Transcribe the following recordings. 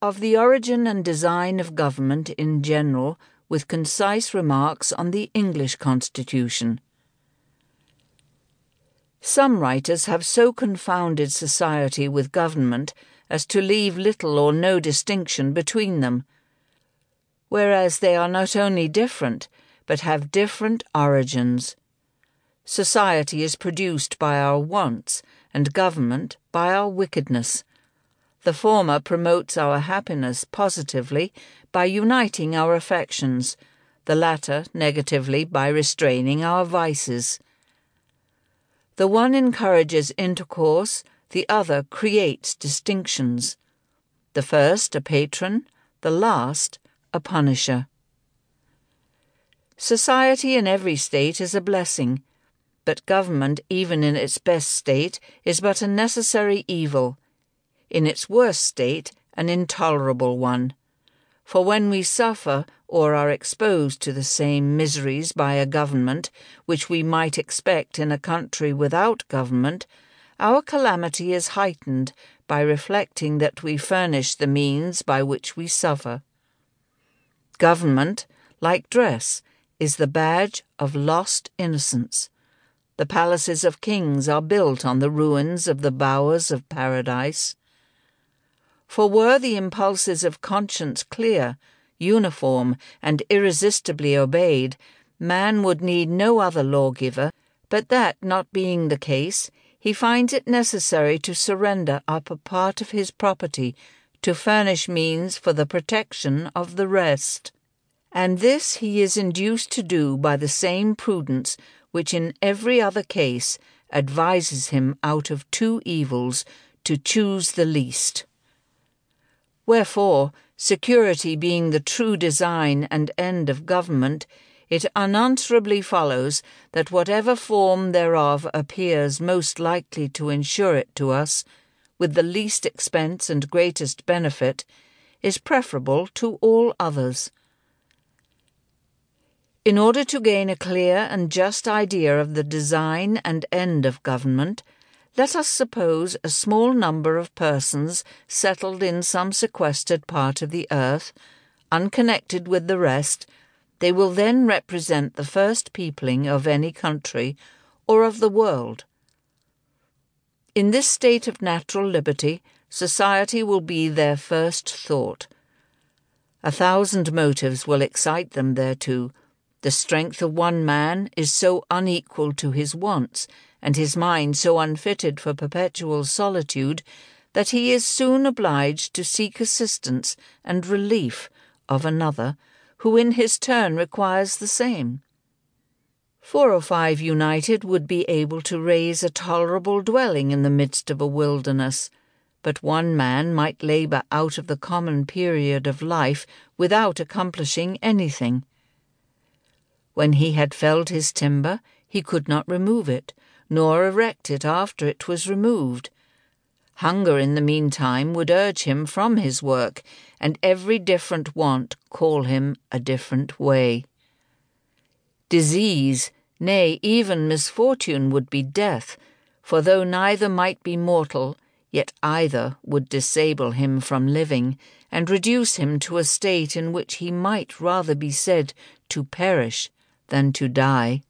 Of the origin and design of government in general, with concise remarks on the English Constitution. Some writers have so confounded society with government as to leave little or no distinction between them, whereas they are not only different, but have different origins. Society is produced by our wants, and government by our wickedness. The former promotes our happiness positively by uniting our affections, the latter negatively by restraining our vices. The one encourages intercourse, the other creates distinctions. The first a patron, the last a punisher. Society in every state is a blessing, but government, even in its best state, is but a necessary evil, in its worst state, an intolerable one. For when we suffer or are exposed to the same miseries by a government which we might expect in a country without government, our calamity is heightened by reflecting that we furnish the means by which we suffer. Government, like dress, is the badge of lost innocence. The palaces of kings are built on the ruins of the bowers of paradise. For were the impulses of conscience clear, uniform, and irresistibly obeyed, man would need no other lawgiver, but that not being the case, he finds it necessary to surrender up a part of his property to furnish means for the protection of the rest and this he is induced to do by the same prudence which in every other case advises him out of two evils to choose the least. Wherefore, security being the true design and end of government, it unanswerably follows that whatever form thereof appears most likely to ensure it to us, with the least expense and greatest benefit, is preferable to all others. In order to gain a clear and just idea of the design and end of government, let us suppose a small number of persons settled in some sequestered part of the earth, unconnected with the rest, they will then represent the first peopling of any country or of the world. In this state of natural liberty, society will be their first thought. A thousand motives will excite them thereto the strength of one man is so unequal to his wants, and his mind so unfitted for perpetual solitude, that he is soon obliged to seek assistance and relief of another, who in his turn requires the same. Four or five united would be able to raise a tolerable dwelling in the midst of a wilderness, but one man might labour out of the common period of life without accomplishing anything. When he had felled his timber, he could not remove it, nor erect it after it was removed. Hunger in the meantime would urge him from his work, and every different want call him a different way. Disease, nay, even misfortune, would be death, for though neither might be mortal, yet either would disable him from living, and reduce him to a state in which he might rather be said to perish than to die.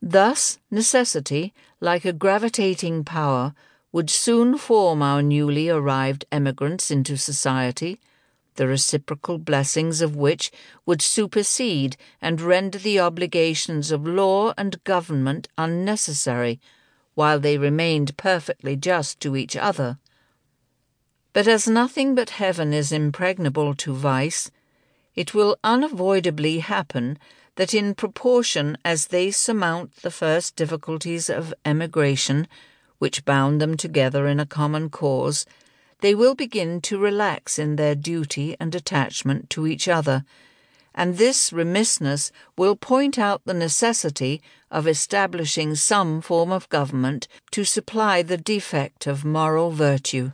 Thus, necessity, like a gravitating power, would soon form our newly arrived emigrants into society, the reciprocal blessings of which would supersede and render the obligations of law and government unnecessary, while they remained perfectly just to each other. But as nothing but heaven is impregnable to vice, it will unavoidably happen that in proportion as they surmount the first difficulties of emigration, which bound them together in a common cause, they will begin to relax in their duty and attachment to each other, and this remissness will point out the necessity of establishing some form of government to supply the defect of moral virtue.